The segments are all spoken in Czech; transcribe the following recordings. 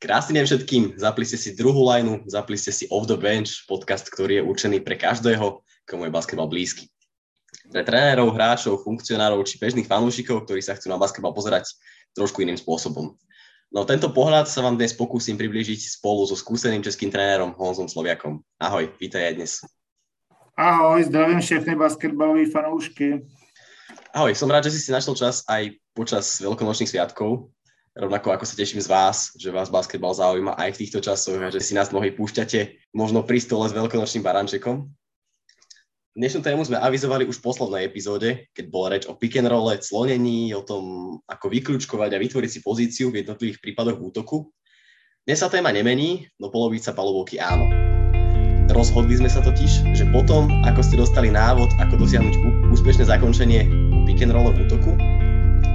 Krásny deň všetkým. Zapli ste si druhú lineu, zapli ste si Off the Bench, podcast, ktorý je určený pre každého, komu je basketbal blízky. Pre trénerov, hráčov, funkcionárov či bežných fanúšikov, ktorí sa chcú na basketbal pozerať trošku iným spôsobom. No tento pohľad sa vám dnes pokúsim priblížiť spolu so skúseným českým trénerom Honzom Sloviakom. Ahoj, vítaj aj dnes. Ahoj, zdravím všechny basketbalové fanoušky. Ahoj, som rád, že si si našel čas aj počas veľkonočných sviatkov rovnako ako sa teším z vás, že vás basketbal zaujíma aj v týchto časoch a že si nás mnohí púšťate možno pri stole s veľkonočným barančekom. Dnešnú tému sme avizovali už v poslednej epizóde, keď bola reč o pick and roll, clonení, o tom, ako vyklúčkovať a vytvoriť si pozíciu v jednotlivých prípadoch útoku. Dnes sa téma nemení, no polovica palubovky áno. Rozhodli sme sa totiž, že potom, ako ste dostali návod, ako dosiahnuť úspešné zakončenie pick and roll v útoku,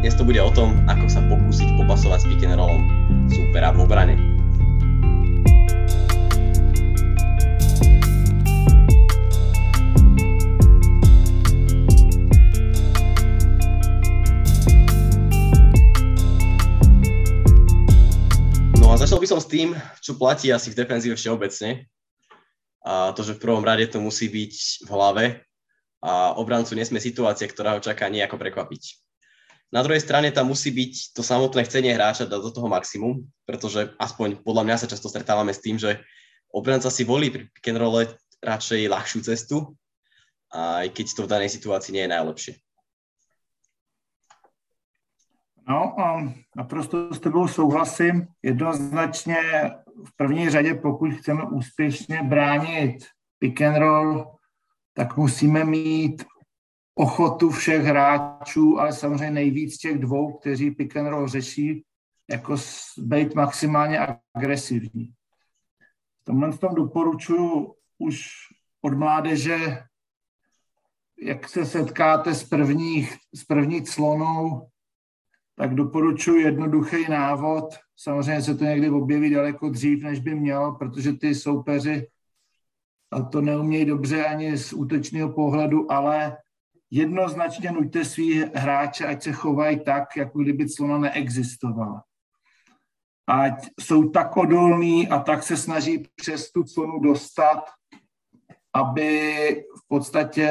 dnes to bude o tom, ako sa pokúsiť popasovať s pick and rollom supera v obrane. No a začal by som s tým, čo platí asi v defenzíve všeobecne. A to, že v prvom rade to musí byť v hlave a obrancu nesmie situácia, ktorá ho čaká nejako prekvapiť. Na druhej strane tam musí byť to samotné chcenie hráča dať do toho maximum, pretože aspoň podľa mňa sa často stretávame s tým, že obranca si volí pri pick and rolle radšej ľahšiu cestu, aj keď to v danej situácii nie je najlepšie. No, naprosto s tebou souhlasím. Jednoznačně v první řadě, pokud chceme úspěšně bránit pick and roll, tak musíme mít ochotu všech hráčů, ale samozřejmě nejvíc těch dvou, kteří pick and roll řeší, jako být maximálně agresivní. V tomhle tom doporučuji už od mládeže, jak se setkáte s, prvních, s první clonou, tak doporučuji jednoduchý návod. Samozřejmě se to někdy objeví daleko dřív, než by mělo, protože ty soupeři to neumějí dobře ani z útočného pohledu, ale jednoznačně nuďte svý hráče, ať se chovají tak, jako kdyby clona neexistovala. Ať jsou tak odolní a tak se snaží přes tu clonu dostat, aby v podstatě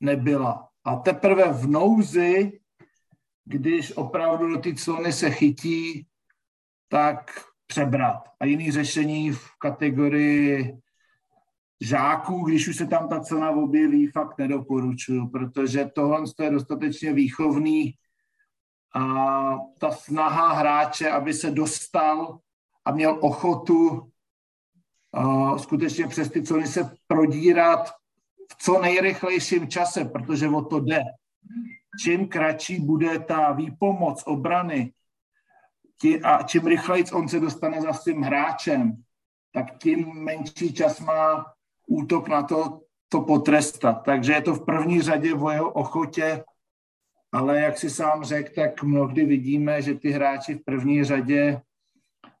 nebyla. A teprve v nouzi, když opravdu do ty clony se chytí, tak přebrat. A jiný řešení v kategorii žáků, když už se tam ta cena objeví, fakt nedoporučuju, protože tohle je dostatečně výchovný a ta snaha hráče, aby se dostal a měl ochotu uh, skutečně přes ty cony se prodírat v co nejrychlejším čase, protože o to jde. Čím kratší bude ta výpomoc obrany tí, a čím rychleji on se dostane za svým hráčem, tak tím menší čas má útok na to, to potrestat. Takže je to v první řadě o jeho ochotě, ale jak si sám řekl, tak mnohdy vidíme, že ty hráči v první řadě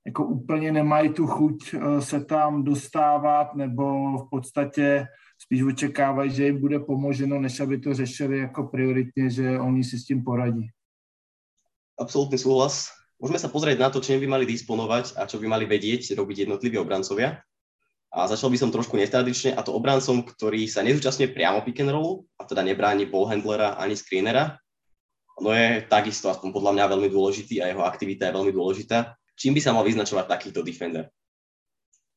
jako úplně nemají tu chuť eh, se tam dostávat nebo v podstatě spíš očekávají, že jim bude pomoženo, než aby to řešili jako prioritně, že oni si s tím poradí. Absolutný súhlas. Môžeme sa pozrieť na to, čím by mali disponovať a čo by mali vedieť robiť jednotliví obrancovia. A začal by som trošku netradične, a to obrancom, ktorý sa nezúčastňuje priamo pick and rollu, a teda nebráni ballhandlera ani screenera. No je takisto, aspoň podľa mňa, veľmi dôležitý a jeho aktivita je veľmi dôležitá. Čím by sa mal vyznačovať takýto defender?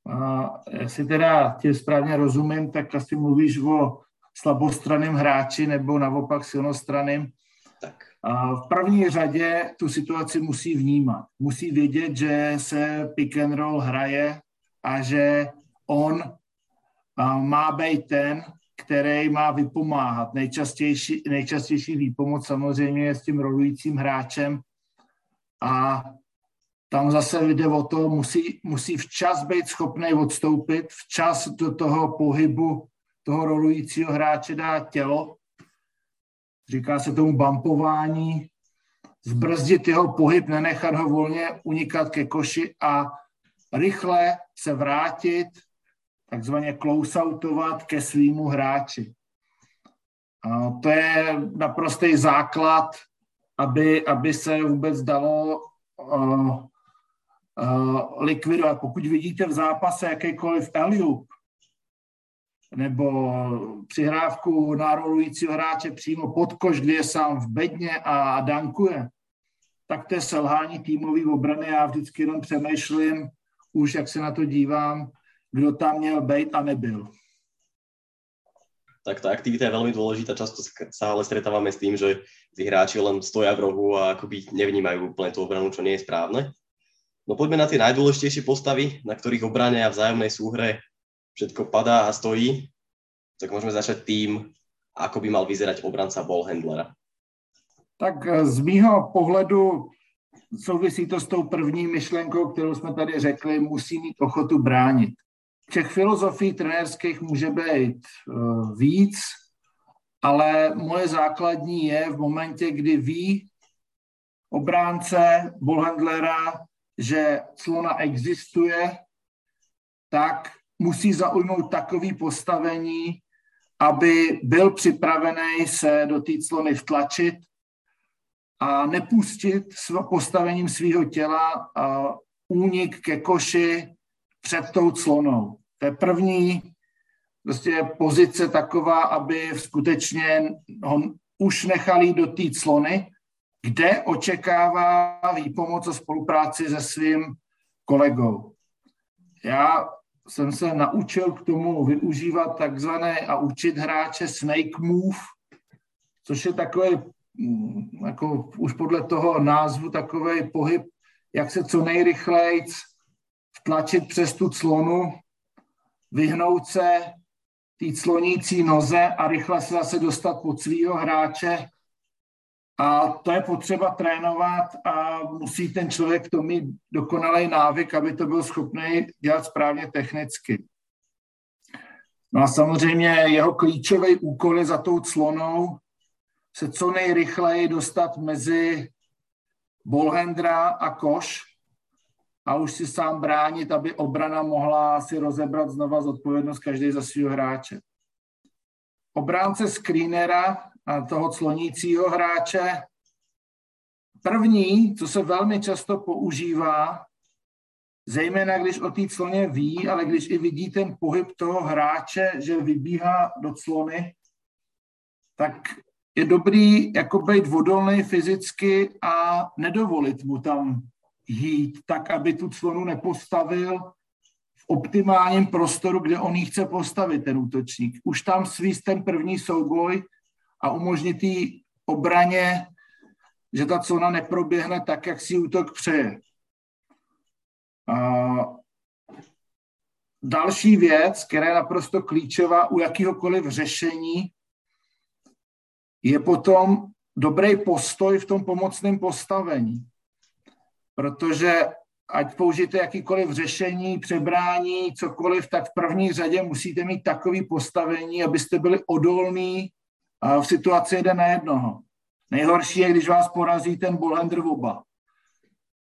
A jestli teda tě správně rozumím, tak asi mluvíš o slabostraným hráči nebo naopak silnostraným. Tak. A v první řadě tu situaci musí vnímat. Musí vědět, že se pick and roll hraje a že on má být ten, který má vypomáhat. Nejčastější, nejčastější výpomoc samozřejmě je s tím rolujícím hráčem a tam zase jde o to, musí, musí včas být schopný odstoupit, včas do toho pohybu toho rolujícího hráče dát tělo. Říká se tomu bumpování, zbrzdit jeho pohyb, nenechat ho volně unikat ke koši a rychle se vrátit takzvaně close-outovat ke svýmu hráči. A to je naprostý základ, aby, aby se vůbec dalo uh, uh, likvidovat. Pokud vidíte v zápase jakýkoliv eliup, nebo přihrávku nárolujícího hráče přímo pod koš, kde je sám v bedně a dankuje, tak to je selhání týmový obrany. Já vždycky jenom přemýšlím, už jak se na to dívám, kdo tam měl být a nebyl. Tak tá aktivita je veľmi dôležitá. Často sa ale stretávame s tým, že tí hráči len stoja v rohu a akoby nevnímajú úplne tú obranu, čo nie je správne. No poďme na tie najdôležitejšie postavy, na ktorých obrane a vzájomnej súhre všetko padá a stojí, tak môžeme začať tým, ako by mal vyzerať obranca ballhandlera. Tak eh, z mýho pohledu souvisí to s tou první myšlenkou, kterou jsme tady řekli, musí mít ochotu bránit. Těch filozofií trenérských může být uh, víc, ale moje základní je v momentě, kdy ví obránce, ballhandlera, že clona existuje, tak musí zaujmout takový postavení, aby byl připravený se do té clony vtlačit a nepustit postavením svého těla únik ke koši před tou clonou. To je první prostě pozice taková, aby skutečně ho už nechali do té clony, kde očekává výpomoc a spolupráci se svým kolegou. Já jsem se naučil k tomu využívat takzvané a učit hráče snake move, což je takový, mm, jako už podle toho názvu, takový pohyb, jak se co nejrychleji vtlačit přes tu clonu, vyhnout se té clonící noze a rychle se zase dostat pod svého hráče a to je potřeba trénovat a musí ten člověk to mít dokonalý návyk, aby to byl schopný dělat správně technicky. No a samozřejmě jeho klíčový úkol je za tou clonou se co nejrychleji dostat mezi bolhendra a koš a už si sám bránit, aby obrana mohla si rozebrat znova zodpovědnost každý za svého hráče. Obránce screenera toho clonícího hráče. První, co se velmi často používá, zejména když o té cloně ví, ale když i vidí ten pohyb toho hráče, že vybíhá do clony, tak je dobrý jako být vodolný fyzicky a nedovolit mu tam jít, tak aby tu clonu nepostavil v optimálním prostoru, kde on ji chce postavit, ten útočník. Už tam svíst ten první souboj a umožnit jí obraně, že ta cona neproběhne tak, jak si útok přeje. A další věc, která je naprosto klíčová u jakýhokoliv řešení, je potom dobrý postoj v tom pomocném postavení. Protože ať použijete jakýkoliv řešení, přebrání, cokoliv, tak v první řadě musíte mít takový postavení, abyste byli odolní v situaci jeden na jednoho. Nejhorší je, když vás porazí ten bullhander oba.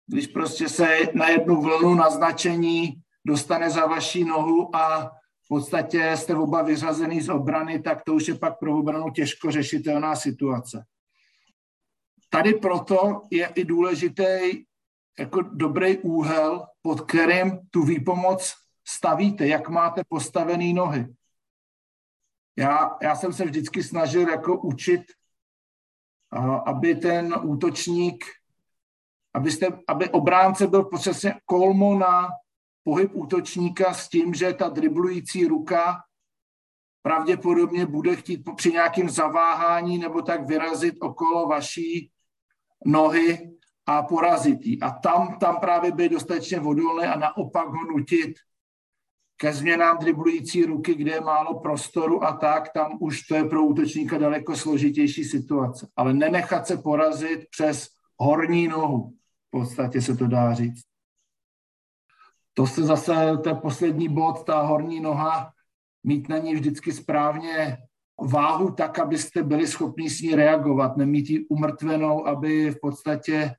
Když prostě se na jednu vlnu naznačení dostane za vaší nohu a v podstatě jste oba vyřazený z obrany, tak to už je pak pro obranu těžko řešitelná situace. Tady proto je i důležitý jako dobrý úhel, pod kterým tu výpomoc stavíte, jak máte postavené nohy. Já, já jsem se vždycky snažil jako učit, aby ten útočník, abyste, aby obránce byl přesně kolmo na pohyb útočníka s tím, že ta driblující ruka pravděpodobně bude chtít při nějakém zaváhání nebo tak vyrazit okolo vaší nohy a porazit ji. A tam, tam právě být dostatečně odolný a naopak ho nutit ke změnám driblující ruky, kde je málo prostoru a tak, tam už to je pro útočníka daleko složitější situace. Ale nenechat se porazit přes horní nohu, v podstatě se to dá říct. To se zase, ten poslední bod, ta horní noha, mít na ní vždycky správně váhu tak, abyste byli schopni s ní reagovat, nemít ji umrtvenou, aby v podstatě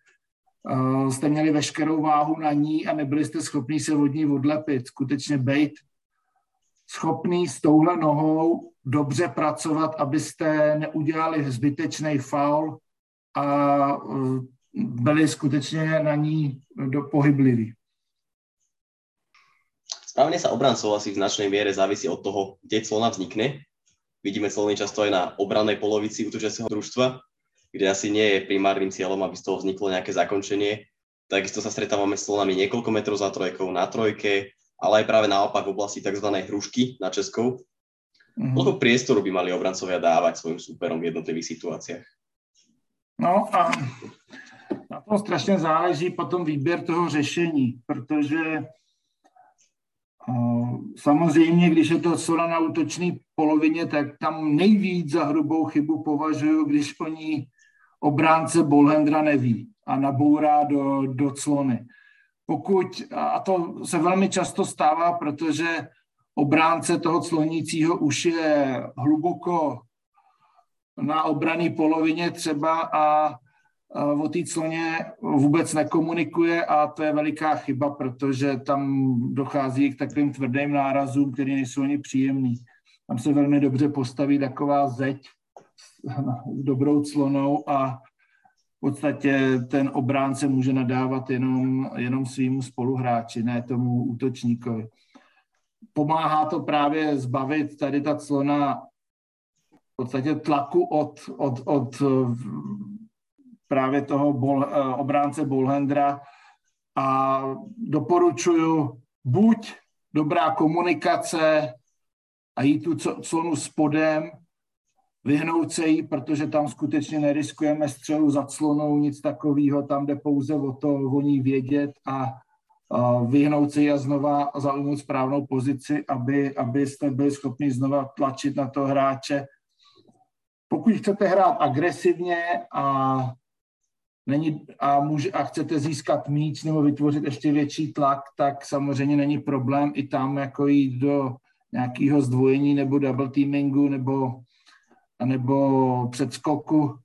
jste měli veškerou váhu na ní a nebyli jste schopni se od ní odlepit. Skutečně být schopný s touhle nohou dobře pracovat, abyste neudělali zbytečný faul a uh, byli skutečně na ní do pohybliví. Správne sa obrancov asi v značnej miere závisí od toho, kde clona vznikne. Vidíme clony často aj na obrannej polovici útočiaceho družstva, kde asi nie je primárnym cieľom, aby z toho vzniklo nejaké zakončenie. Takisto sa stretávame s clonami niekoľko metrov za trojkou na trojke, ale aj práve naopak v oblasti tzv. hrušky na Českou. Mm-hmm. Koľko priestoru by mali obrancovia dávať svojim súperom v jednotlivých situáciách? No a na tom strašně záleží potom výběr toho řešení, protože Samozřejmě, když je to sola na útočné polovině, tak tam nejvíc za hrubou chybu považuji, když oni obránce Bolhendra neví a nabourá do, do clony. Pokud, a to se velmi často stává, protože obránce toho clonícího už je hluboko na obrané polovině třeba a o té cloně vůbec nekomunikuje a to je veliká chyba, protože tam dochází k takovým tvrdým nárazům, které nejsou ani příjemný. Tam se velmi dobře postaví taková zeď dobrou clonou a v podstatě ten obránce může nadávat jenom, jenom svýmu spoluhráči, ne tomu útočníkovi. Pomáhá to právě zbavit tady ta clona v podstatě tlaku od, od, od právě toho bol, eh, obránce Bolhendra a doporučuju buď dobrá komunikace a jít tu clonu spodem, vyhnout se jí, protože tam skutečně neriskujeme střelu za clonou, nic takového, tam jde pouze o to, o ní vědět a, vyhnout se jí a znova zaujmout správnou pozici, aby, abyste byli schopni znova tlačit na to hráče. Pokud chcete hrát agresivně a není, a, může, a chcete získat míč nebo vytvořit ještě větší tlak, tak samozřejmě není problém i tam jako jít do nějakého zdvojení nebo double teamingu nebo, nebo předskoku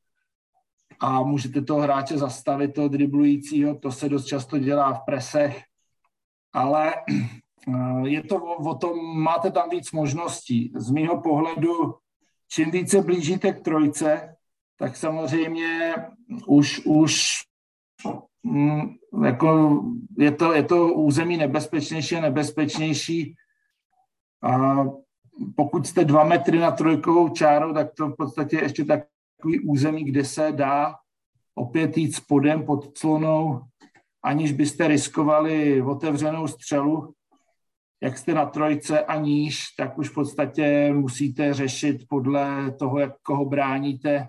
a můžete toho hráče zastavit, toho driblujícího, to se dost často dělá v presech, ale eh, je to o, o tom, máte tam víc možností. Z mého pohledu, čím více blížíte k trojce, tak samozřejmě už, už mm, jako je, to, je to území nebezpečnější a nebezpečnější. A pokud jste dva metry na trojkovou čárou, tak to v podstatě ještě takový území, kde se dá opět jít spodem pod clonou, aniž byste riskovali otevřenou střelu. Jak jste na trojce a níž, tak už v podstatě musíte řešit podle toho, jak koho bráníte,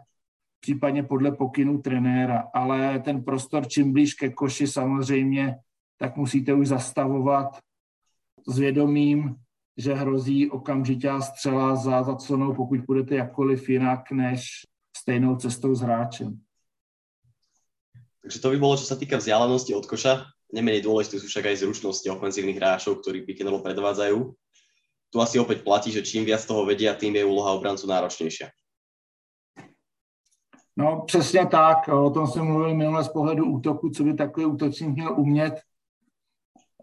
případně podle pokynů trenéra, ale ten prostor čím blíž ke koši samozřejmě, tak musíte už zastavovat s vědomím, že hrozí okamžitá střela za zaclonou, pokud budete jakkoliv jinak než stejnou cestou s hráčem. Takže to by bolo, čo sa týka vzdialenosti od koša. Nemenej dôležité sú však aj zručnosti ofenzívnych hráčov, ktorí pick and predvádzajú. Tu asi opäť platí, že čím viac toho vedia, tým je úloha obrancu náročnejšia. No přesně tak, o tom jsem mluvil minule z pohledu útoku, co by takový útočník měl umět.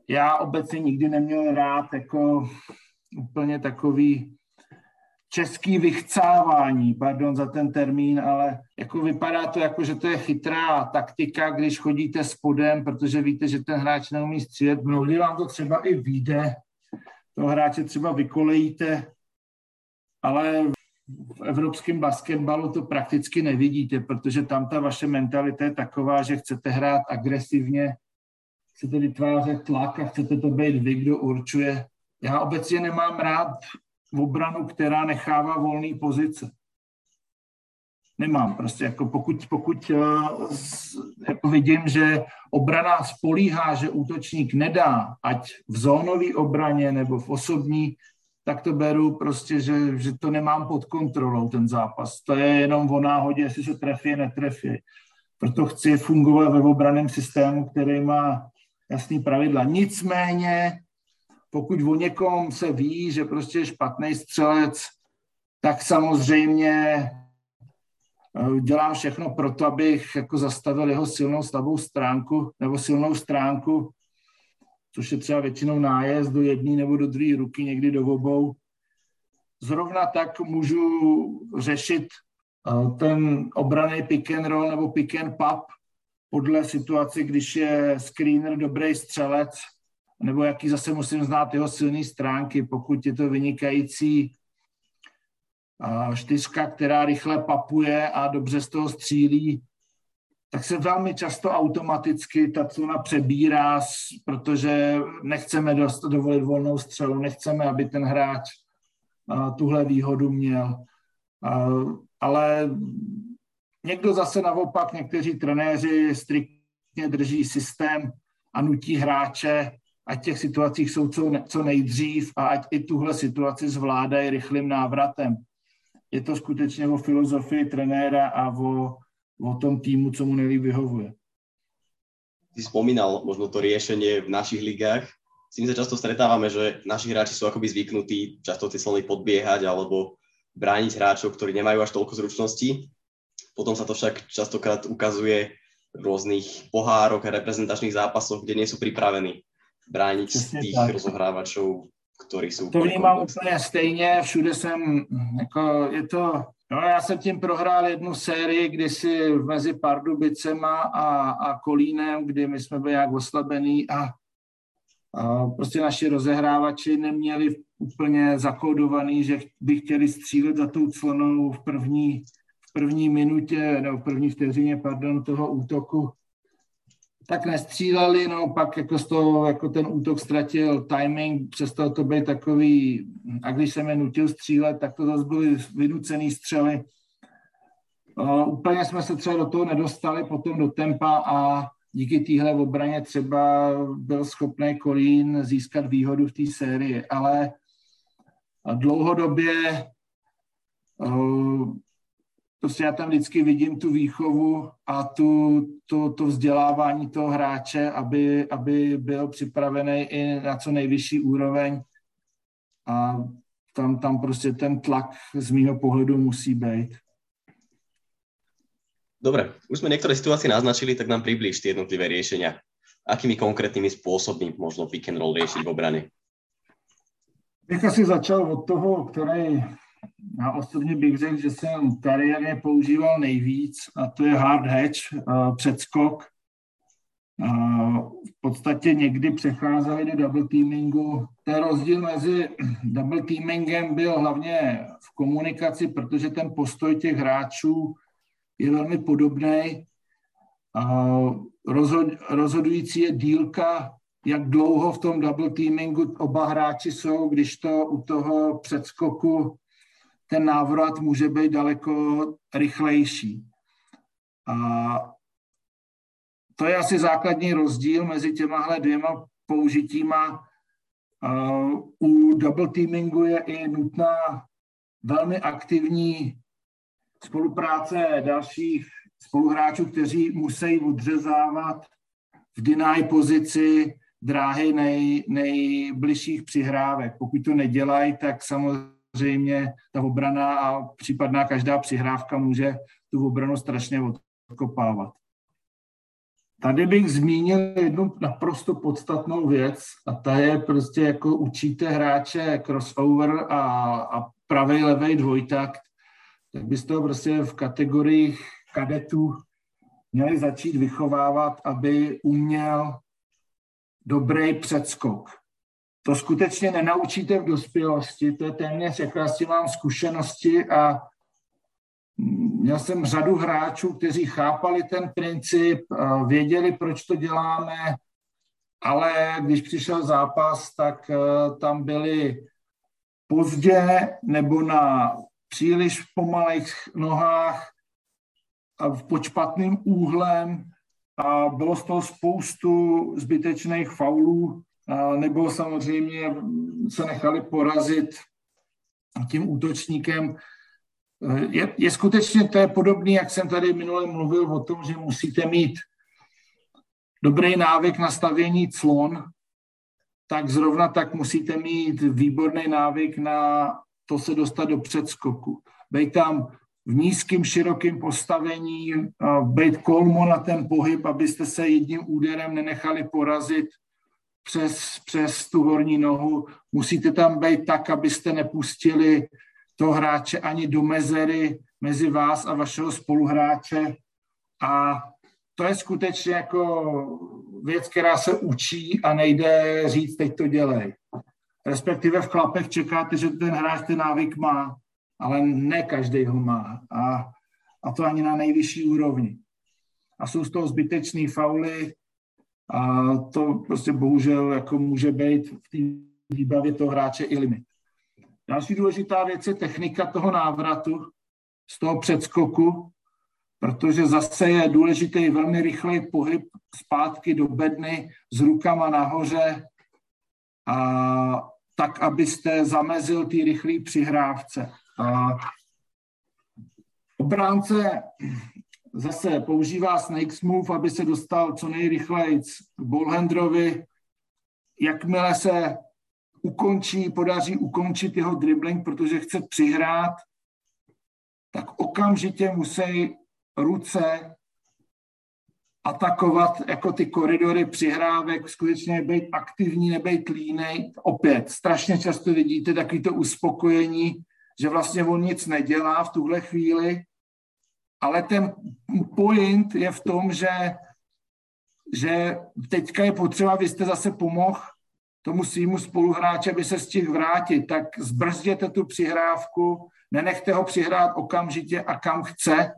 Já obecně nikdy neměl rád jako úplně takový český vychcávání, pardon za ten termín, ale jako vypadá to jako, že to je chytrá taktika, když chodíte spodem, protože víte, že ten hráč neumí střílet. Mnohdy vám to třeba i vyjde, toho hráče třeba vykolejíte, ale v evropském basketbalu to prakticky nevidíte, protože tam ta vaše mentalita je taková, že chcete hrát agresivně, chcete vytvářet tlak a chcete to být vy, kdo určuje. Já obecně nemám rád obranu, která nechává volné pozice. Nemám prostě, jako pokud, pokud eh, jako vidím, že obrana spolíhá, že útočník nedá, ať v zónové obraně nebo v osobní, tak to beru prostě, že, že to nemám pod kontrolou, ten zápas. To je jenom o náhodě, jestli se trefí, netrefí. Proto chci fungovat ve obraném systému, který má jasný pravidla. Nicméně, pokud o někom se ví, že prostě je špatný střelec, tak samozřejmě eh, dělám všechno pro to, abych jako zastavil jeho silnou slabou stránku nebo silnou stránku což je třeba většinou nájezd do jedné nebo do druhé ruky, někdy do obou. Zrovna tak můžu řešit eh, ten obraný pick and roll nebo pick and pop podle situace, když je screener dobrý střelec, nebo jaký zase musím znát jeho silné stránky, pokud je to vynikající čtyřka, která rychle papuje a dobře z toho střílí, tak se velmi často automaticky ta cuna přebírá, protože nechceme dost, dovolit volnou střelu, nechceme, aby ten hráč tuhle výhodu měl. Ale někdo zase naopak, někteří trenéři striktně drží systém a nutí hráče, ať těch situacích jsou co, co nejdřív a ať i tuhle situaci zvládají rychlým návratem. Je to skutečně o filozofii trenéra a o o tom týmu, co mu nejlíp vyhovuje. Ty spomínal možno to riešenie v našich ligách. S tým sa často stretávame, že naši hráči sú akoby zvyknutí často tie slony podbiehať alebo brániť hráčov, ktorí nemajú až toľko zručností. Potom sa to však častokrát ukazuje v rôznych pohároch a reprezentačných zápasoch, kde nie sú pripravení tak. rozohrávačov, ktorí sú... To vnímám úplně stejně, všude jsem, jako je to No, já jsem tím prohrál jednu sérii kdysi mezi Pardubicema a, a Kolínem, kdy my jsme byli nějak oslabení a, a prostě naši rozehrávači neměli úplně zakódovaný, že by chtěli střílet za tou clonou v první, v první minutě, nebo v první vteřině, pardon, toho útoku tak nestříleli, no pak jako z toho, jako ten útok ztratil timing, přestal to být takový, a když jsem je nutil střílet, tak to zase byly vynucený střely. Uh, úplně jsme se třeba do toho nedostali, potom do tempa a díky téhle obraně třeba byl schopný Kolín získat výhodu v té sérii, ale dlouhodobě uh, prostě já tam vždycky vidím tu výchovu a tu, tu, to vzdělávání toho hráče, aby, aby byl připravený i na co nejvyšší úroveň a tam, tam prostě ten tlak z mýho pohledu musí být. Dobre, už jsme některé situace naznačili, tak nám přiblíž ty jednotlivé riešenia. Akými konkrétními způsoby možno pick and roll riešiť v obrane? Bych asi začal od toho, který já osobně bych řekl, že jsem kariérně používal nejvíc a to je hard hatch, uh, předskok. Uh, v podstatě někdy přecházeli do double teamingu. Ten rozdíl mezi double teamingem byl hlavně v komunikaci, protože ten postoj těch hráčů je velmi podobný. Rozhod, rozhodující je dílka, jak dlouho v tom double teamingu oba hráči jsou, když to u toho předskoku ten návrat může být daleko rychlejší. A to je asi základní rozdíl mezi těmahle dvěma použitíma. U double teamingu je i nutná velmi aktivní spolupráce dalších spoluhráčů, kteří musí odřezávat v deny pozici dráhy nej, nejbližších přihrávek. Pokud to nedělají, tak samozřejmě samozřejmě ta obrana a případná každá přihrávka může tu obranu strašně odkopávat. Tady bych zmínil jednu naprosto podstatnou věc a ta je prostě jako učíte hráče crossover a, a pravý, levý dvojtakt, tak byste to prostě v kategoriích kadetů měli začít vychovávat, aby uměl dobrý předskok to skutečně nenaučíte v dospělosti, to je téměř, jak já s tím mám zkušenosti a měl jsem řadu hráčů, kteří chápali ten princip, věděli, proč to děláme, ale když přišel zápas, tak e, tam byli pozdě nebo na příliš pomalých nohách a v počpatným úhlem a bylo z toho spoustu zbytečných faulů, nebo samozřejmě se nechali porazit tím útočníkem. Je, je skutečně to je podobné, jak jsem tady minule mluvil o tom, že musíte mít dobrý návyk na stavění clon, tak zrovna tak musíte mít výborný návyk na to se dostat do předskoku. Bejt tam v nízkém, širokém postavení, být kolmo na ten pohyb, abyste se jedním úderem nenechali porazit přes, přes tu horní nohu. Musíte tam být tak, abyste nepustili toho hráče ani do mezery mezi vás a vašeho spoluhráče. A to je skutečně jako věc, která se učí a nejde říct, teď to dělej. Respektive v chlapech čekáte, že ten hráč ten návyk má, ale ne každý ho má. A, a to ani na nejvyšší úrovni. A jsou z toho zbytečné fauly a to prostě bohužel jako může být v té výbavě toho hráče i limit. Další důležitá věc je technika toho návratu z toho předskoku, protože zase je důležitý velmi rychlý pohyb zpátky do bedny s rukama nahoře, a tak, abyste zamezil ty rychlé přihrávce. A obránce zase používá snake move, aby se dostal co nejrychleji k ballhandlerovi. Jakmile se ukončí, podaří ukončit jeho dribbling, protože chce přihrát, tak okamžitě musí ruce atakovat jako ty koridory přihrávek, skutečně být aktivní, nebejt línej. Opět, strašně často vidíte takový uspokojení, že vlastně on nic nedělá v tuhle chvíli, ale ten point je v tom, že, že teďka je potřeba, vy jste zase pomohl tomu svýmu spoluhráči, aby se stihl vrátit, tak zbrzděte tu přihrávku, nenechte ho přihrát okamžitě a kam chce,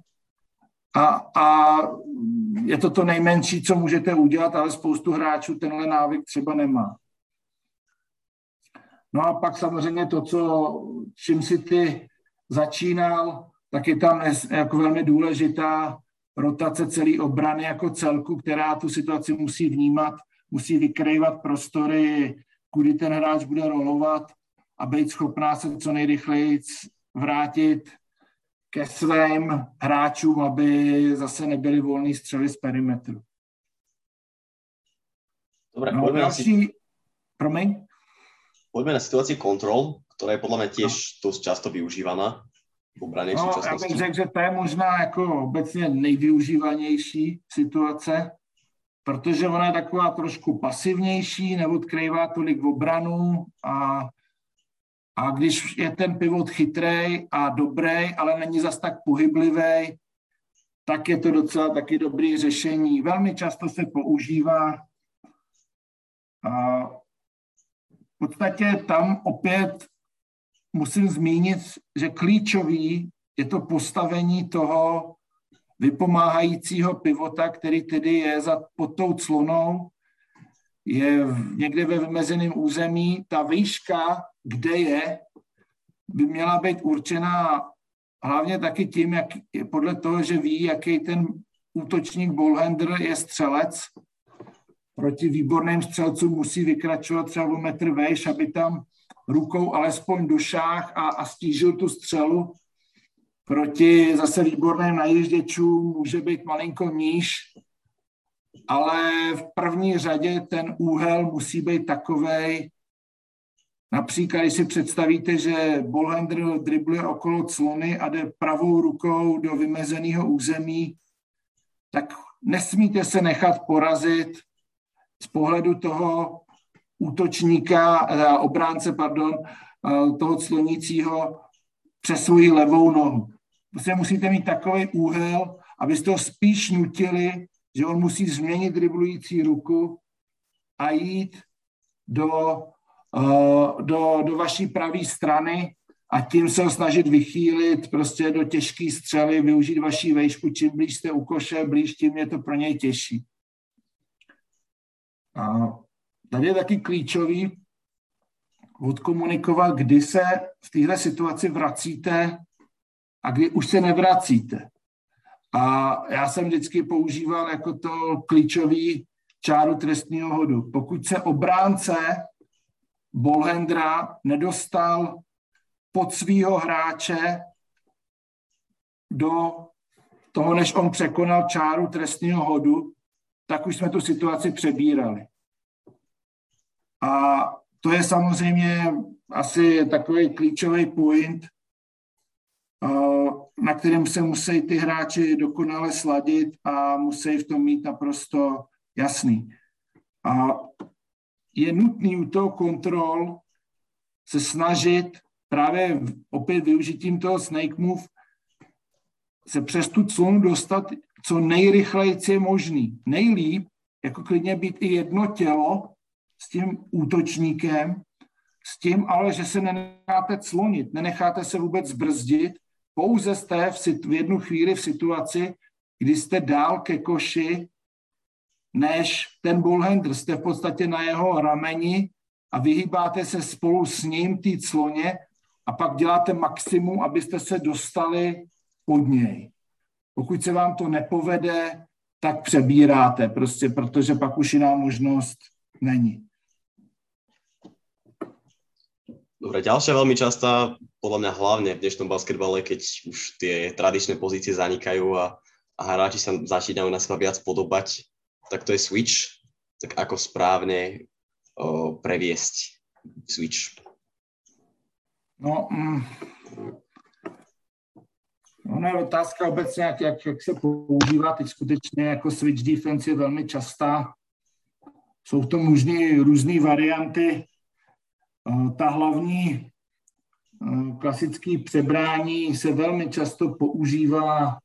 a, a je to to nejmenší, co můžete udělat, ale spoustu hráčů tenhle návyk třeba nemá. No a pak samozřejmě to, co, čím si ty začínal, tak je tam jako velmi důležitá rotace celé obrany jako celku, která tu situaci musí vnímat, musí vykrývat prostory, kudy ten hráč bude rolovat a být schopná se co nejrychleji vrátit ke svým hráčům, aby zase nebyly volný střely z perimetru. Dobre, no, poďme další... si... Promiň? Poďme na situaci kontrol, která je podle mě těž no. dost často využívaná v obraně no, já bych řekl, že to je možná jako obecně nejvyužívanější situace, protože ona je taková trošku pasivnější, neodkrývá tolik v obranu a a když je ten pivot chytrý a dobrý, ale není zas tak pohyblivý, tak je to docela taky dobrý řešení. Velmi často se používá. A v podstatě tam opět musím zmínit, že klíčový je to postavení toho vypomáhajícího pivota, který tedy je za, pod tou clonou, je někde ve vymezeném území. Ta výška kde je, by měla být určená hlavně taky tím, jak, podle toho, že ví, jaký ten útočník ballhander je střelec. Proti výborným střelcům musí vykračovat třeba o metr vejš, aby tam rukou alespoň do šách a, a stížil tu střelu. Proti zase výborným najížděčům může být malinko níž, ale v první řadě ten úhel musí být takový, Například, když si představíte, že ballhandler dribluje okolo clony a jde pravou rukou do vymezeného území, tak nesmíte se nechat porazit z pohledu toho útočníka, eh, obránce, pardon, eh, toho clonícího přes svoji levou nohu. Prostě musíte mít takový úhel, abyste ho spíš nutili, že on musí změnit driblující ruku a jít do Eh, do, do vaší pravé strany a tím se ho snažit vychýlit prostě do těžké střely, využít vaší vejšku. Čím blíž jste u koše, blíž tím je to pro něj těžší. A tady je taky klíčový odkomunikovat, kdy se v téhle situaci vracíte a kdy už se nevracíte. A já jsem vždycky používal jako to klíčový čáru trestního hodu. Pokud se obránce Bolhendra nedostal pod svýho hráče do toho, než on překonal čáru trestního hodu, tak už jsme tu situaci přebírali. A to je samozřejmě asi takový klíčový point, na kterém se musí ty hráči dokonale sladit a musí v tom mít naprosto jasný. A je nutný u toho kontrol se snažit právě opět využitím toho snake move se přes tu clonu dostat co nejrychleji je možný. Nejlíp, jako klidně být i jedno tělo s tím útočníkem, s tím ale, že se nenecháte clonit, nenecháte se vůbec zbrzdit, pouze jste v, v jednu chvíli v situaci, kdy jste dál ke koši, než ten bullhander. Jste v podstatě na jeho rameni a vyhýbáte se spolu s ním té cloně a pak děláte maximum, abyste se dostali pod něj. Pokud se vám to nepovede, tak přebíráte, prostě protože pak už jiná možnost není. Dobre, ďalšia veľmi častá, podľa mňa hlavne v dnešnom basketbale, keď už tie tradičné pozície zanikajú a, a hráči sa začínajú na seba viac podobať, tak to je switch. Tak ako správne o, previesť switch? No, mm, Ona je otázka obecně, jak, jak, jak se používá teď skutečně jako switch defense je velmi častá. Jsou to možné různé varianty. Eh, ta hlavní eh, klasický přebrání se velmi často používá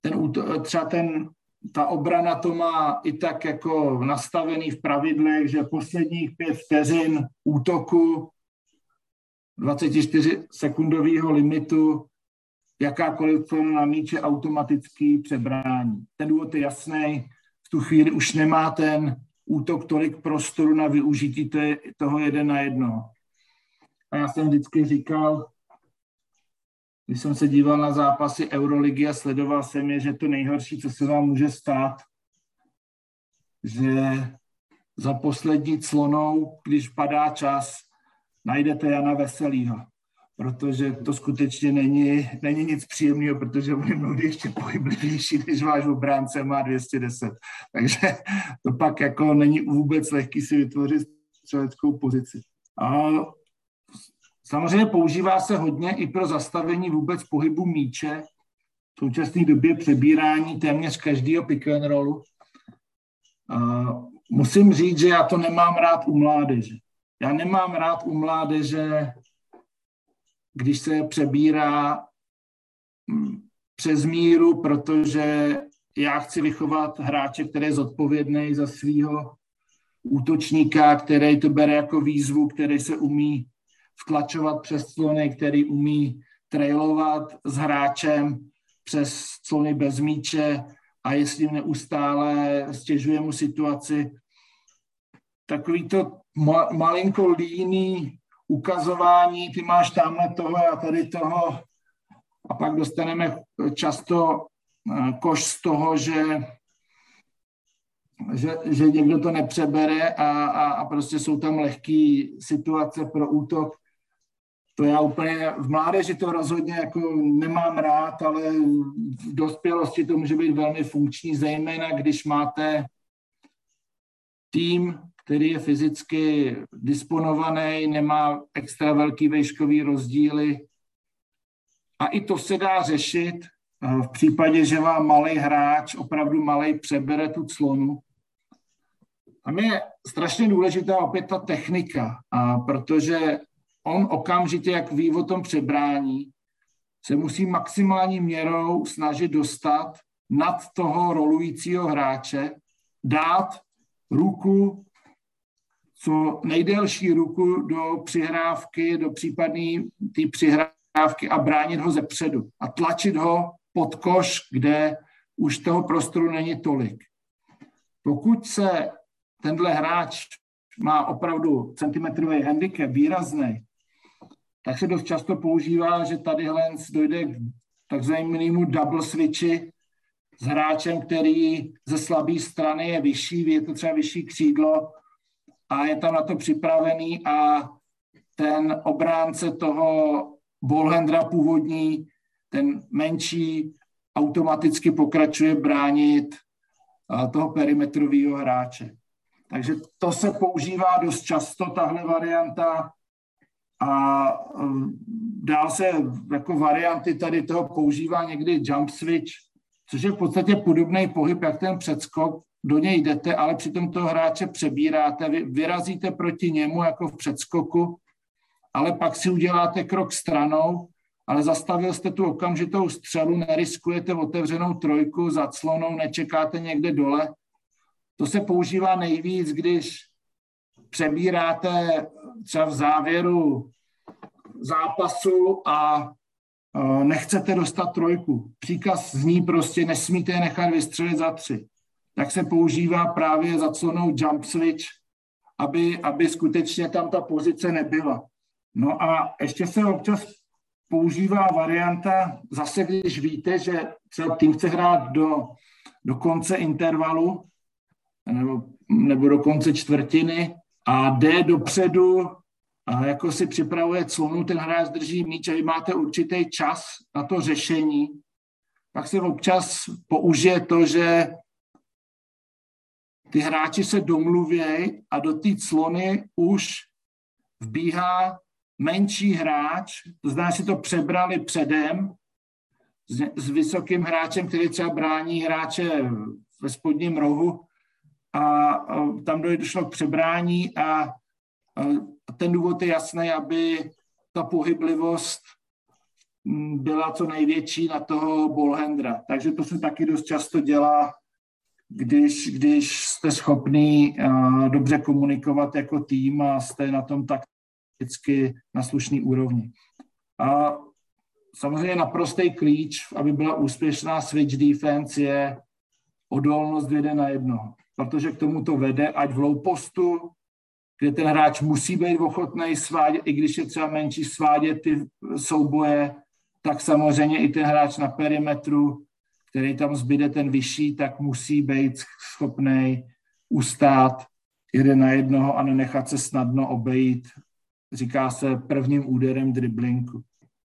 ten, třeba ten, ta obrana to má i tak jako nastavený v pravidlech, že posledních pět vteřin útoku 24 sekundového limitu jakákoliv na míče automatický přebrání. Ten důvod je jasný, v tu chvíli už nemá ten útok tolik prostoru na využití toho jeden na jedno. A já jsem vždycky říkal, když jsem se díval na zápasy Euroligy a sledoval jsem je, že to nejhorší, co se vám může stát, že za poslední clonou, když padá čas, najdete Jana Veselýho protože to skutečně není, není nic příjemného, protože on je mnohdy ještě pohyblivější, než váš obránce má 210. Takže to pak jako není vůbec lehký si vytvořit střeleckou pozici. A samozřejmě používá se hodně i pro zastavení vůbec pohybu míče, v současné době přebírání téměř každého pick and rollu. A musím říct, že já to nemám rád u mládeže. Já nemám rád u mládeže když se přebírá mm, přes míru, protože já chci vychovat hráče, který je zodpovědný za svého útočníka, který to bere jako výzvu, který se umí vtlačovat přes clony, který umí trailovat s hráčem přes clony bez míče a jestli neustále stěžuje mu situaci. Takový to malinko líný ukazování, ty máš tamhle toho a tady toho a pak dostaneme často eh, koš z toho, že, že, že někdo to nepřebere a, a, a prostě jsou tam lehké situace pro útok. To já úplně v mládeži to rozhodně jako nemám rád, ale v dospělosti to může být velmi funkční, zejména když máte tým, který je fyzicky disponovaný, nemá extra velký vejškový rozdíly. A i to se dá řešit v případě, že vám malý hráč, opravdu malý, přebere tu clonu. A mi je strašně důležitá opět ta technika, a protože on okamžitě, jak ví o tom přebrání, se musí maximální měrou snažit dostat nad toho rolujícího hráče, dát ruku co nejdelší ruku do přihrávky, do případné té přihrávky a bránit ho ze předu a tlačit ho pod koš, kde už toho prostoru není tolik. Pokud se tenhle hráč má opravdu centimetrový handicap výrazný, tak se dost často používá, že tady dojde k takzvanému double switchi s hráčem, který ze slabé strany je vyšší, je to třeba vyšší křídlo, a je tam na to připravený a ten obránce toho ballhandra původní, ten menší, automaticky pokračuje bránit toho perimetrového hráče. Takže to se používá dost často, tahle varianta. A um, dál se jako varianty tady toho používá někdy jump switch, což je v podstatě podobný pohyb, jak ten předskok, do něj jdete, ale přitom toho hráče přebíráte, vy vyrazíte proti němu jako v předskoku, ale pak si uděláte krok stranou ale zastavil jste tu okamžitou střelu, neriskujete otevřenou trojku za clonou, nečekáte někde dole. To se používá nejvíc, když přebíráte třeba v závěru zápasu a nechcete dostat trojku. Příkaz zní prostě, nesmíte je nechat vystřelit za tři. Tak se používá právě za clonou jump switch, aby, aby skutečně tam ta pozice nebyla. No a ještě se občas používá varianta, zase když víte, že třeba tým chce hrát do, do konce intervalu nebo, nebo do konce čtvrtiny a jde dopředu a jako si připravuje clonu, ten hráč drží míč a vy máte určitý čas na to řešení, pak se občas použije to, že ty hráči se domluvějí a do té clony už vbíhá menší hráč, to znamená, že to přebrali předem s, s vysokým hráčem, který třeba brání hráče ve spodním rohu a, a tam došlo k přebrání a, a ten důvod je jasný, aby ta pohyblivost byla co největší na toho ballhandra. Takže to se taky dost často dělá, když, když jste schopný uh, dobře komunikovat jako tým a jste na tom tak vždycky na slušný úrovni. A samozřejmě naprostý klíč, aby byla úspěšná switch defense, je odolnost jeden na jedno. Protože k tomu to vede, ať v low postu, kde ten hráč musí být ochotný svádět, i když je třeba menší svádět ty souboje, tak samozřejmě i ten hráč na perimetru, který tam zbyde ten vyšší, tak musí být schopný ustát jeden na jednoho a nenechat se snadno obejít říká se prvním úderem driblinku.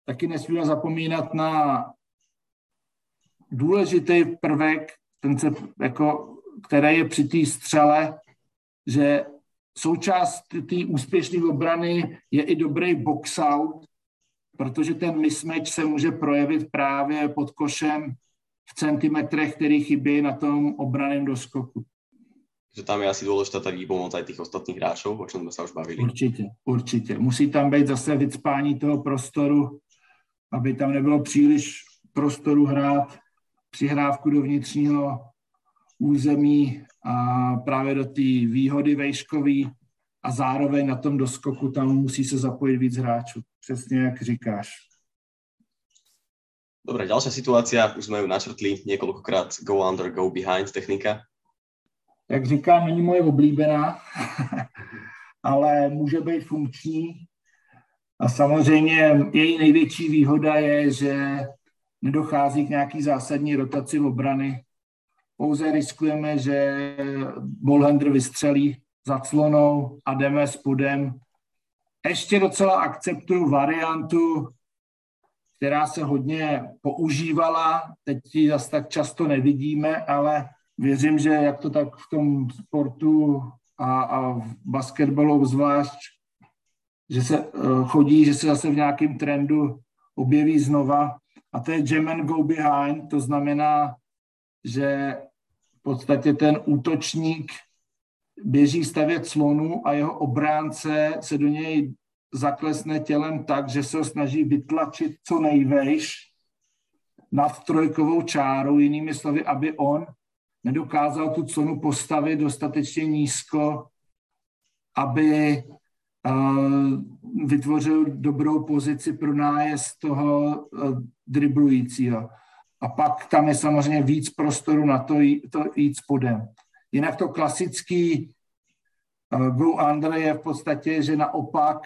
Taky nesmíme zapomínat na důležitý prvek, ten se, jako, který je při té střele, že součást té úspěšné obrany je i dobrý box out, protože ten mismatch se může projevit právě pod košem v centimetrech, který chybí na tom obraném doskoku že tam je asi dôležitá tá výpomoc aj tých ostatných hráčov, o čom sme sa už bavili. Určitě, určitě. Musí tam být zase vycpání toho prostoru, aby tam nebylo příliš prostoru hrát přihrávku do vnitřního území a právě do té výhody vejškový a zároveň na tom doskoku tam musí se zapojit víc hráčů. Přesně jak říkáš. Dobre, ďalšia situácia, už sme ju načrtli niekoľkokrát, go under, go behind technika jak říkám, není moje oblíbená, ale může být funkční. A samozřejmě její největší výhoda je, že nedochází k nějaký zásadní rotaci v obrany. Pouze riskujeme, že ballhandler vystřelí za clonou a jdeme spodem. Ještě docela akceptuju variantu, která se hodně používala, teď ji zase tak často nevidíme, ale věřím, že jak to tak v tom sportu a, a v basketbalu obzvlášť, že se uh, chodí, že se zase v nějakém trendu objeví znova. A to je jam and go behind, to znamená, že v podstatě ten útočník běží stavět slonu a jeho obránce se do něj zaklesne tělem tak, že se ho snaží vytlačit co nejvejš nad trojkovou čáru, jinými slovy, aby on nedokázal tu cenu postavit dostatečně nízko, aby uh, vytvořil dobrou pozici pro nájezd toho uh, driblujícího. A pak tam je samozřejmě víc prostoru na to, to jít spodem. Jinak to klasický uh, go under je v podstatě, že naopak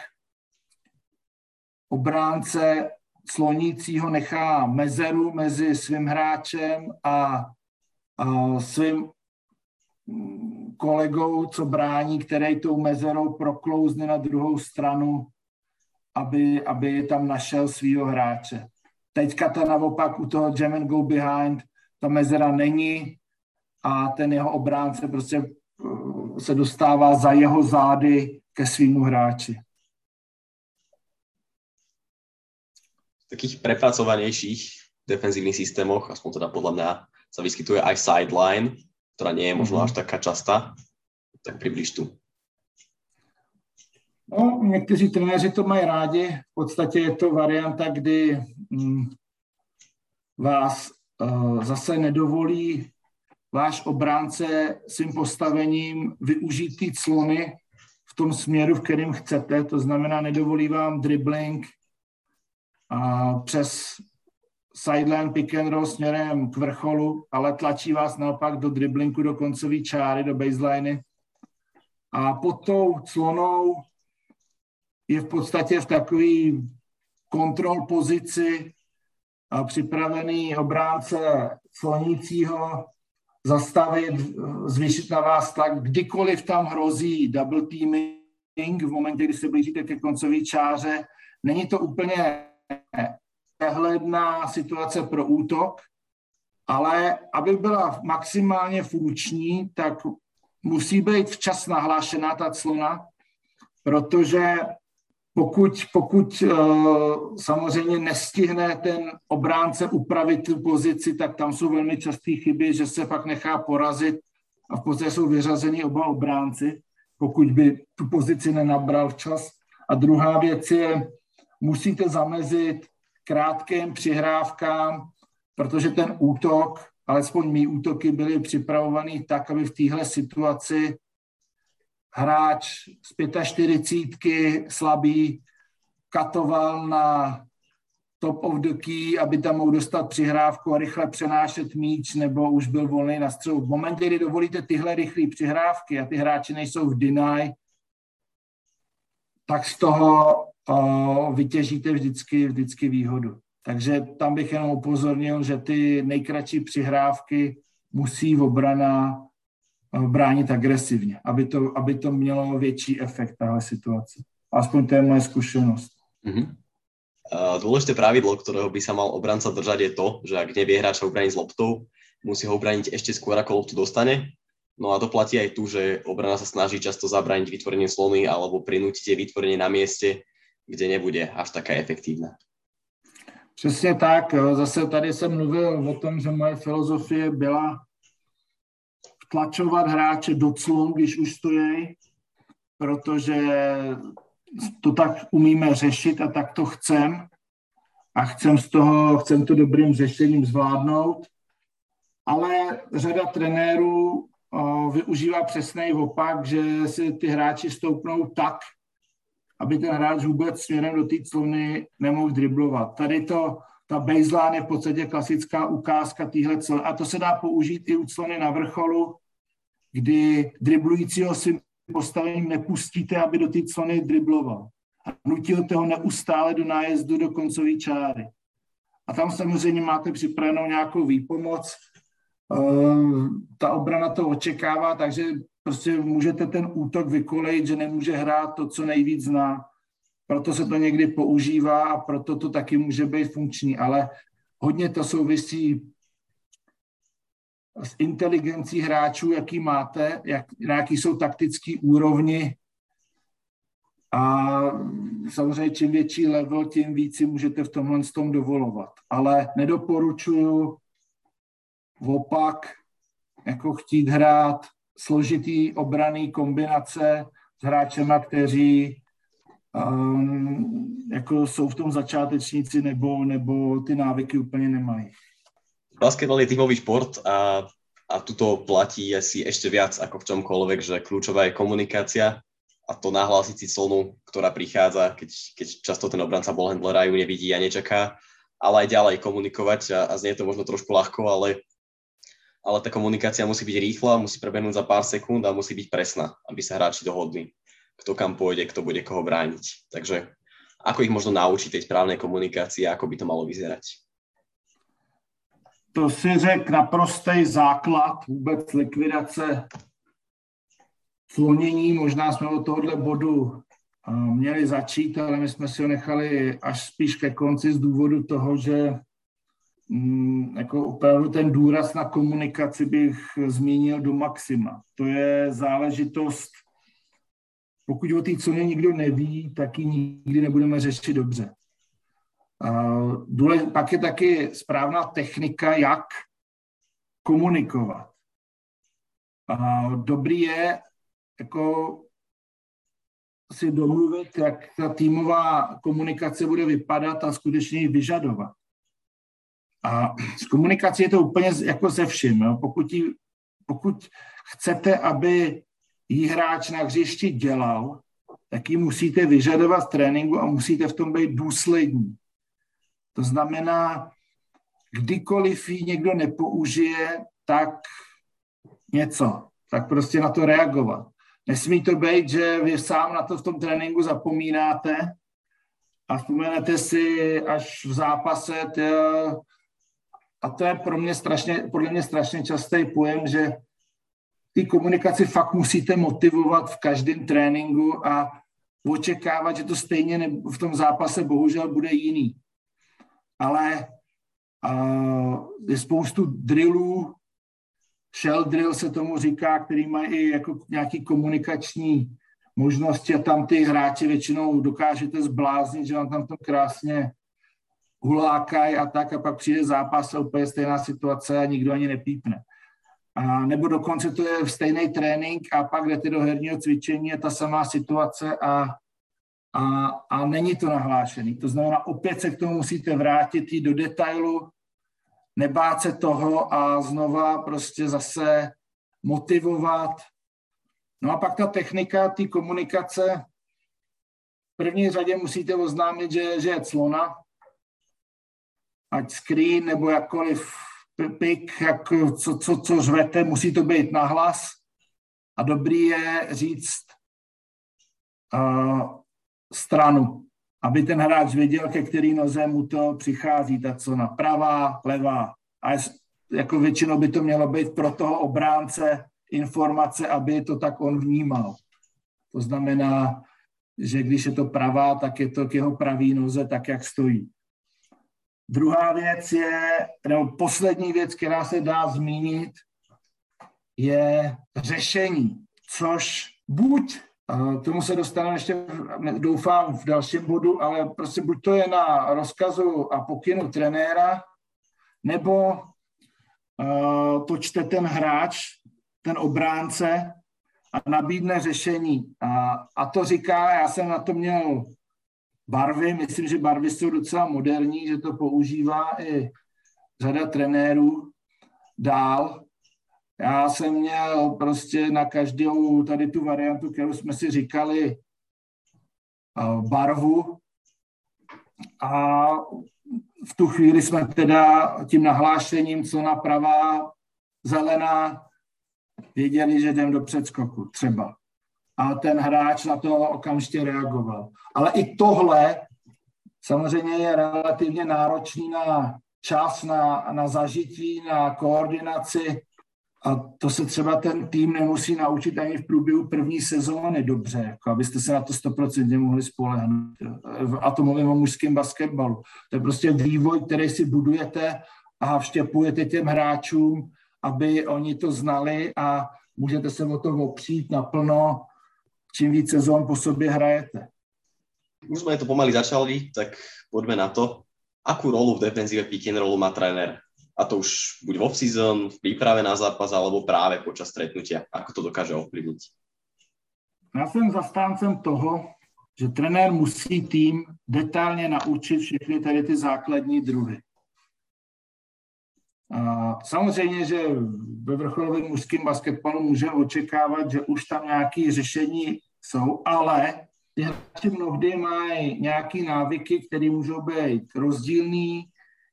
obránce slonícího nechá mezeru mezi svým hráčem a svým kolegou, co brání, který tou mezerou proklouzne na druhou stranu, aby, aby tam našel svého hráče. Teďka ta naopak u toho jam and go behind, ta mezera není a ten jeho obránce prostě uh, se dostává za jeho zády ke svýmu hráči. Takých prepracovanějších defenzívnych systémoch, aspoň teda podľa mňa, sa vyskytuje aj sideline, ktorá nie je možno mm-hmm. až taká častá. Tak približ tu. No, někteří trenéři to mají rádi. V podstatě je to varianta, kdy mm, vás uh, zase nedovolí váš obránce svým postavením využít ty clony v tom směru, v kterém chcete. To znamená, nedovolí vám dribbling a přes sideline pick and roll směrem k vrcholu, ale tlačí vás naopak do driblinku, do koncové čáry, do baseliny. A pod tou clonou je v podstatě v takový kontrol pozici připravený obránce slonícího zastavit, zvýšit na vás tak, kdykoliv tam hrozí double teaming v momentě, kdy se blížíte ke koncové čáře. Není to úplně přehledná situace pro útok, ale aby byla maximálně funkční, tak musí být včas nahlášená ta clona, protože pokud, pokud uh, samozřejmě nestihne ten obránce upravit tu pozici, tak tam jsou velmi časté chyby, že se pak nechá porazit a v podstatě jsou vyřazeni oba obránci, pokud by tu pozici nenabral včas. A druhá věc je, musíte zamezit krátkým přihrávkám, protože ten útok, alespoň mý útoky byly připravovaný tak, aby v téhle situaci hráč z 45 slabý katoval na top of the key, aby tam mohl dostat přihrávku a rychle přenášet míč, nebo už byl volný na střelu. V momentě, kdy dovolíte tyhle rychlé přihrávky a ty hráči nejsou v deny, tak z toho vytěžíte vždycky, vždycky výhodu. Takže tam bych jenom upozornil, že ty nejkratší přihrávky musí obrana bránit agresivně, aby to, aby to mělo větší efekt tahle situace. Aspoň to je moje zkušenost. Mm-hmm. Dôležité pravidlo, ktorého by sa mal obranca držať je to, že ak nevie hráča obraniť s loptou, musí ho obraniť ešte skôr ako loptu dostane. No a to platí aj tu, že obrana sa snaží často zabrániť vytvorenie slony alebo prinútiť je vytvorenie na mieste, kde nebude až taká efektívna. Přesně tak. Zase tady jsem mluvil o tom, že moje filozofie byla tlačovat hráče do clon, když už stojí, protože to tak umíme řešit a tak to chcem a chcem z toho, chcem to dobrým řešením zvládnout. Ale řada trenérů o, využívá přesný opak, že si ty hráči stoupnou tak, aby ten hráč vůbec směrem do té clony nemohl driblovat. Tady to, ta baseline je v podstatě klasická ukázka téhle clony a to se dá použít i u clony na vrcholu, kdy driblujícího si postavením nepustíte, aby do té clony dribloval. A nutíte ho neustále do nájezdu do koncové čáry. A tam samozřejmě máte připravenou nějakou výpomoc. Uh, ta obrana to očekává, takže prostě můžete ten útok vykolejit, že nemůže hrát to, co nejvíc zná. Proto se to někdy používá a proto to taky může být funkční, ale hodně to souvisí s inteligencí hráčů, jaký máte, jak, na jaký jsou taktický úrovni. A samozřejmě čím větší level, tím víc si můžete v tomhle tom dovolovat. Ale nedoporučuju opak, jako chtít hrát složitý obraný kombinace s hráčema, kteří um, jako jsou v tom začátečníci nebo, nebo ty návyky úplně nemají. Basketbal je tímový šport a, a tuto platí asi ešte viac ako v čomkoľvek, že kľúčová je komunikácia a to nahlásiť si clonu, ktorá prichádza, keď, keď často ten obranca ballhandlera ju nevidí a nečaká, ale aj ďalej komunikovať a, a znie to možno trošku ľahko, ale, ale tá komunikácia musí byť rýchla, musí prebehnúť za pár sekúnd a musí byť presná, aby sa hráči dohodli, kto kam pôjde, kto bude koho brániť. Takže ako ich možno naučiť tej správnej komunikácii, ako by to malo vyzerať? to si řek naprostý základ vůbec likvidace slonění. Možná jsme od tohohle bodu měli začít, ale my jsme si ho nechali až spíš ke konci z důvodu toho, že jako opravdu ten důraz na komunikaci bych zmínil do maxima. To je záležitost, pokud o té ceně nikdo neví, tak ji nikdy nebudeme řešit dobře. Důle, pak je taky správná technika, jak komunikovat. Dobrý je jako si domluvit, jak ta týmová komunikace bude vypadat a skutečně ji vyžadovat. A s komunikací je to úplně jako ze vším. Jo? Pokud, jí, pokud chcete, aby jí hráč na hřišti dělal, tak ji musíte vyžadovat tréninku a musíte v tom být důslední. To znamená, kdykoliv ji někdo nepoužije, tak něco, tak prostě na to reagovat. Nesmí to být, že vy sám na to v tom tréninku zapomínáte a vzpomenete si až v zápase, tě, a to je pro mě strašně, podle mě strašně častý pojem, že ty komunikaci fakt musíte motivovat v každém tréninku a očekávat, že to stejně v tom zápase bohužel bude jiný. Ale uh, je spoustu drillů, shell drill se tomu říká, který mají i jako nějaký komunikační možnosti a tam ty hráči většinou dokážete zbláznit, že vám tam to krásně hulákají a tak a pak přijde zápas a úplně stejná situace a nikdo ani nepípne. A nebo dokonce to je stejný trénink a pak jdete do herního cvičení, je ta samá situace a, a, a není to nahlášený. To znamená, opět se k tomu musíte vrátit, jít do detailu, nebát se toho a znova prostě zase motivovat. No a pak ta technika, ty komunikace, v první řadě musíte oznámit, že, že je clona, ať screen nebo jakkoliv pik, jak, co, co, co řvete, musí to být nahlas a dobrý je říct uh, stranu, aby ten hráč věděl, ke který noze mu to přichází, ta co na pravá, levá. A jako většinou by to mělo být pro toho obránce informace, aby to tak on vnímal. To znamená, že když je to pravá, tak je to k jeho pravý noze tak, jak stojí. Druhá věc je, nebo poslední věc, která se dá zmínit, je řešení, což buď, tomu se dostaneme ještě, doufám, v dalším bodu, ale prostě buď to je na rozkazu a pokynu trenéra, nebo to čte ten hráč, ten obránce a nabídne řešení. A, a to říká, já jsem na to měl barvy, myslím, že barvy jsou docela moderní, že to používá i řada trenérů dál. Já jsem měl prostě na každou tady tu variantu, kterou jsme si říkali, barvu a v tu chvíli jsme teda tím nahlášením, co na pravá zelená, věděli, že jdem do předskoku třeba a ten hráč na to okamžitě reagoval. Ale i tohle samozřejmě je relativně náročný na čas, na, na zažití, na koordinaci a to se třeba ten tým nemusí naučit ani v průběhu první sezóny dobře, jako abyste se na to stoprocentně mohli spolehnout. A to mluvím o mužském basketbalu. To je prostě vývoj, který si budujete a vštěpujete těm hráčům, aby oni to znali a můžete se o to opřít naplno čím víc sezón po sobě hrajete. Už jsme to pomaly začali, tak pojďme na to. Akú rolu v defenzíve pick and rollu má tréner? A to už buď v off-season, v príprave na zápas, alebo práve počas stretnutia. Ako to dokáže ovplyvniť? Já jsem zastáncem toho, že trenér musí tým detailně naučit všechny tady ty základní druhy. Samozřejmě, že ve vrcholovém mužském basketbalu můžeme očekávat, že už tam nějaké řešení jsou, ale ty hráči mnohdy mají nějaké návyky, které můžou být rozdílný.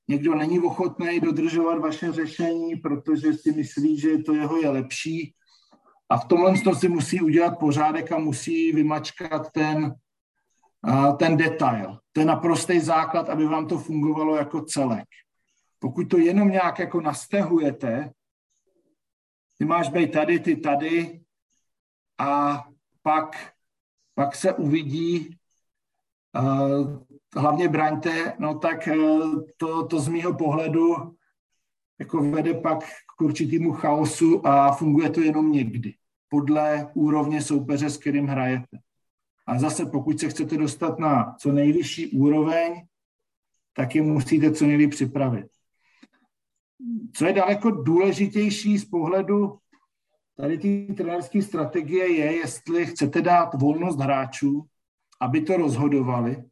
Někdo není ochotný dodržovat vaše řešení, protože si myslí, že to jeho je lepší. A v tomhle to si musí udělat pořádek a musí vymačkat ten, ten detail. Je naprostý základ, aby vám to fungovalo jako celek. Pokud to jenom nějak jako nastehujete, ty máš být tady, ty tady a pak, pak se uvidí, uh, hlavně braňte, no tak uh, to, to z mýho pohledu jako vede pak k určitému chaosu a funguje to jenom někdy, podle úrovně soupeře, s kterým hrajete. A zase, pokud se chcete dostat na co nejvyšší úroveň, tak je musíte co nejvíc připravit co je daleko důležitější z pohledu tady ty trenérské strategie je, jestli chcete dát volnost hráčů, aby to rozhodovali,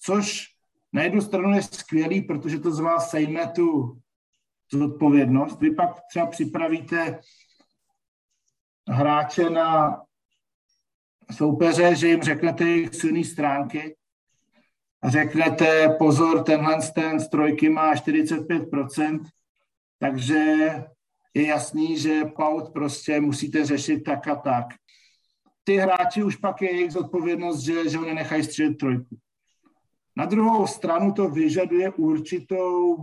což na jednu stranu je skvělý, protože to z vás sejme tu zodpovědnost. Vy pak třeba připravíte hráče na soupeře, že jim řeknete jejich silné stránky a řeknete, pozor, tenhle ten z trojky má 45%, takže je jasný, že paut prostě musíte řešit tak a tak. Ty hráči už pak je jejich zodpovědnost, že, že ho nenechají střílet trojku. Na druhou stranu to vyžaduje určitou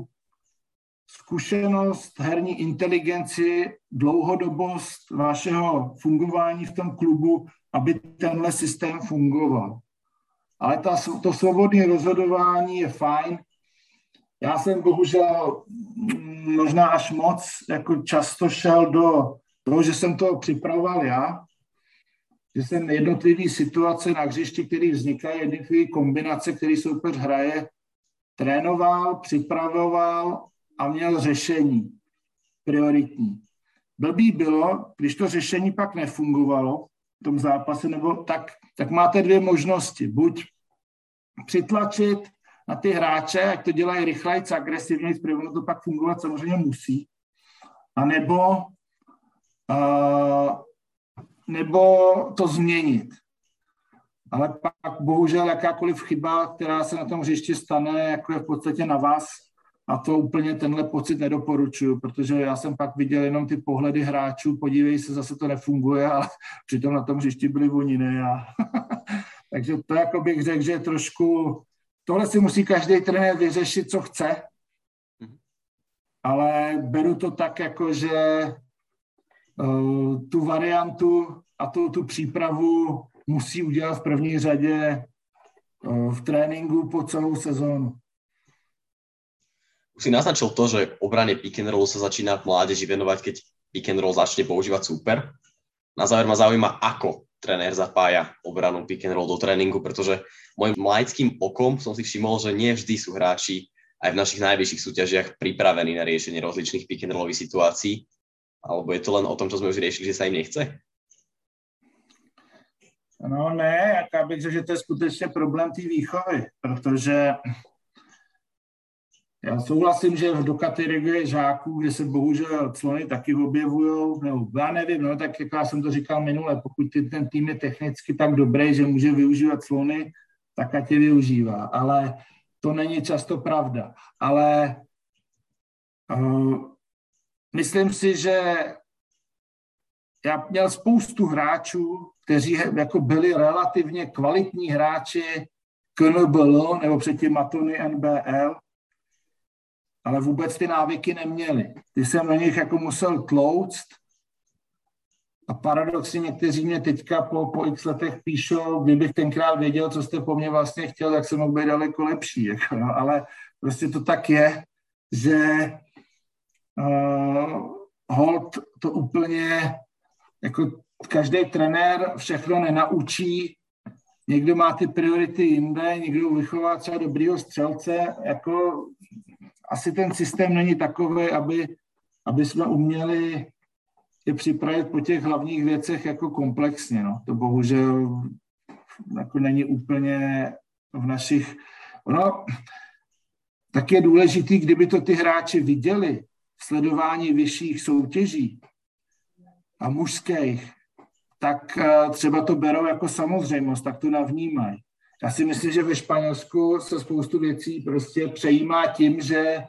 zkušenost, herní inteligenci, dlouhodobost vašeho fungování v tom klubu, aby tenhle systém fungoval. Ale ta, to svobodné rozhodování je fajn. Já jsem bohužel mm, možná až moc jako často šel do toho, že jsem to připravoval já, že jsem jednotlivý situace na hřišti, které vznikají, jednotlivé kombinace, které soupeř hraje, trénoval, připravoval a měl řešení prioritní. Blbý bylo, když to řešení pak nefungovalo v tom zápase, nebo tak, tak máte dvě možnosti. Buď přitlačit na ty hráče, ať to dělají rychleji, agresivněji, protože ono to pak fungovat samozřejmě musí, a nebo, uh, nebo to změnit. Ale pak bohužel jakákoliv chyba, která se na tom hřišti stane, jako je v podstatě na vás, a to úplně tenhle pocit nedoporučuju, protože já jsem pak viděl jenom ty pohledy hráčů, podívej se, zase to nefunguje, ale přitom na tom hřišti byli oni, ne já. Takže to jako bych řekl, že trošku, tohle si musí každý trenér vyřešit, co chce, mhm. ale beru to tak, jako že uh, tu variantu a tu, tu přípravu musí udělat v první řadě uh, v tréninku po celou sezónu už si naznačil to, že obrane pick and roll sa začína v mládeži venovať, keď pick and roll začne používať super. Na záver ma zaujíma, ako trenér zapája obranu pick and roll do tréningu, pretože môjim laickým okom som si všimol, že nie vždy sú hráči aj v našich najvyšších súťažiach pripravení na riešenie rozličných pick and rollových situácií. Alebo je to len o tom, čo sme už riešili, že sa im nechce? No ne, já bych řekl, že to je skutečně problém té výchovy, protože já souhlasím, že do kategorie žáků, kde se bohužel clony taky objevují, nebo já nevím, no, tak jak já jsem to říkal minule, pokud ten tým je technicky tak dobrý, že může využívat clony, tak ať je využívá. Ale to není často pravda. Ale uh, myslím si, že já měl spoustu hráčů, kteří jako byli relativně kvalitní hráči KNBL nebo předtím Matony NBL, ale vůbec ty návyky neměli. Ty jsem na nich jako musel tlouct a paradoxně někteří mě teďka po, po x letech píšou, kdybych tenkrát věděl, co jste po mně vlastně chtěl, tak jsem mohl být daleko lepší. Jako, no. Ale prostě to tak je, že uh, hold to úplně, jako každý trenér všechno nenaučí, někdo má ty priority jinde, někdo vychová třeba dobrýho střelce, jako asi ten systém není takový, aby, aby jsme uměli je připravit po těch hlavních věcech jako komplexně. No. To bohužel jako není úplně v našich... Ono, tak je důležitý, kdyby to ty hráči viděli v sledování vyšších soutěží a mužských, tak eh, třeba to berou jako samozřejmost, tak to navnímají. Já si myslím, že ve Španělsku se spoustu věcí prostě přejímá tím, že,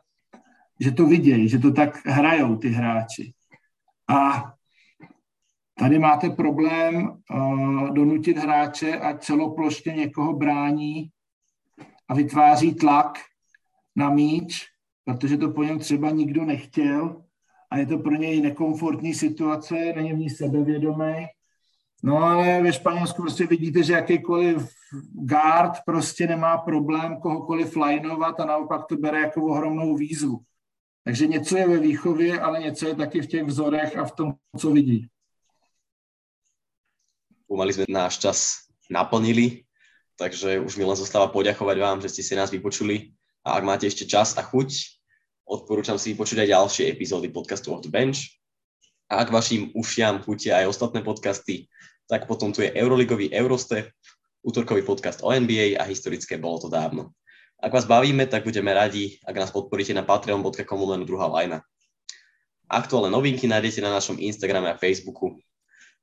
že to vidějí, že to tak hrajou ty hráči. A tady máte problém uh, donutit hráče, ať celoplošně někoho brání a vytváří tlak na míč, protože to po něm třeba nikdo nechtěl a je to pro něj nekomfortní situace, není v ní sebevědomý No ale ve Španělsku prostě vidíte, že jakýkoliv guard prostě nemá problém kohokoliv lineovat a naopak to bere jako ohromnou výzvu. Takže něco je ve výchově, ale něco je taky v těch vzorech a v tom, co vidí. Pomaly sme náš čas naplnili, takže už mi len zostáva poďakovať vám, že ste si nás vypočuli a ak máte ešte čas a chuť, odporúčam si vypočuť aj ďalšie epizódy podcastu Off the Bench. A ak vašim ušiam chutia aj ostatné podcasty, tak potom tu je Euroligový Eurostep, útorkový podcast o NBA a historické bolo to dávno. Ak vás bavíme, tak budeme radi, ak nás podporíte na patreon.com len druhá lajna. Aktuálne novinky nájdete na našom Instagrame a Facebooku.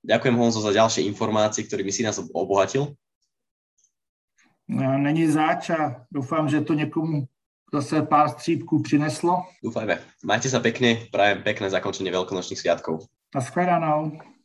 Ďakujem Honzo za ďalšie informácie, ktorými si nás obohatil. No, není záč a doufám, že to někomu zase pár střípků přineslo. Dúfajme. Majte sa pekne, prajem pekné zakončenie veľkonočných sviatkov. Naschledanou.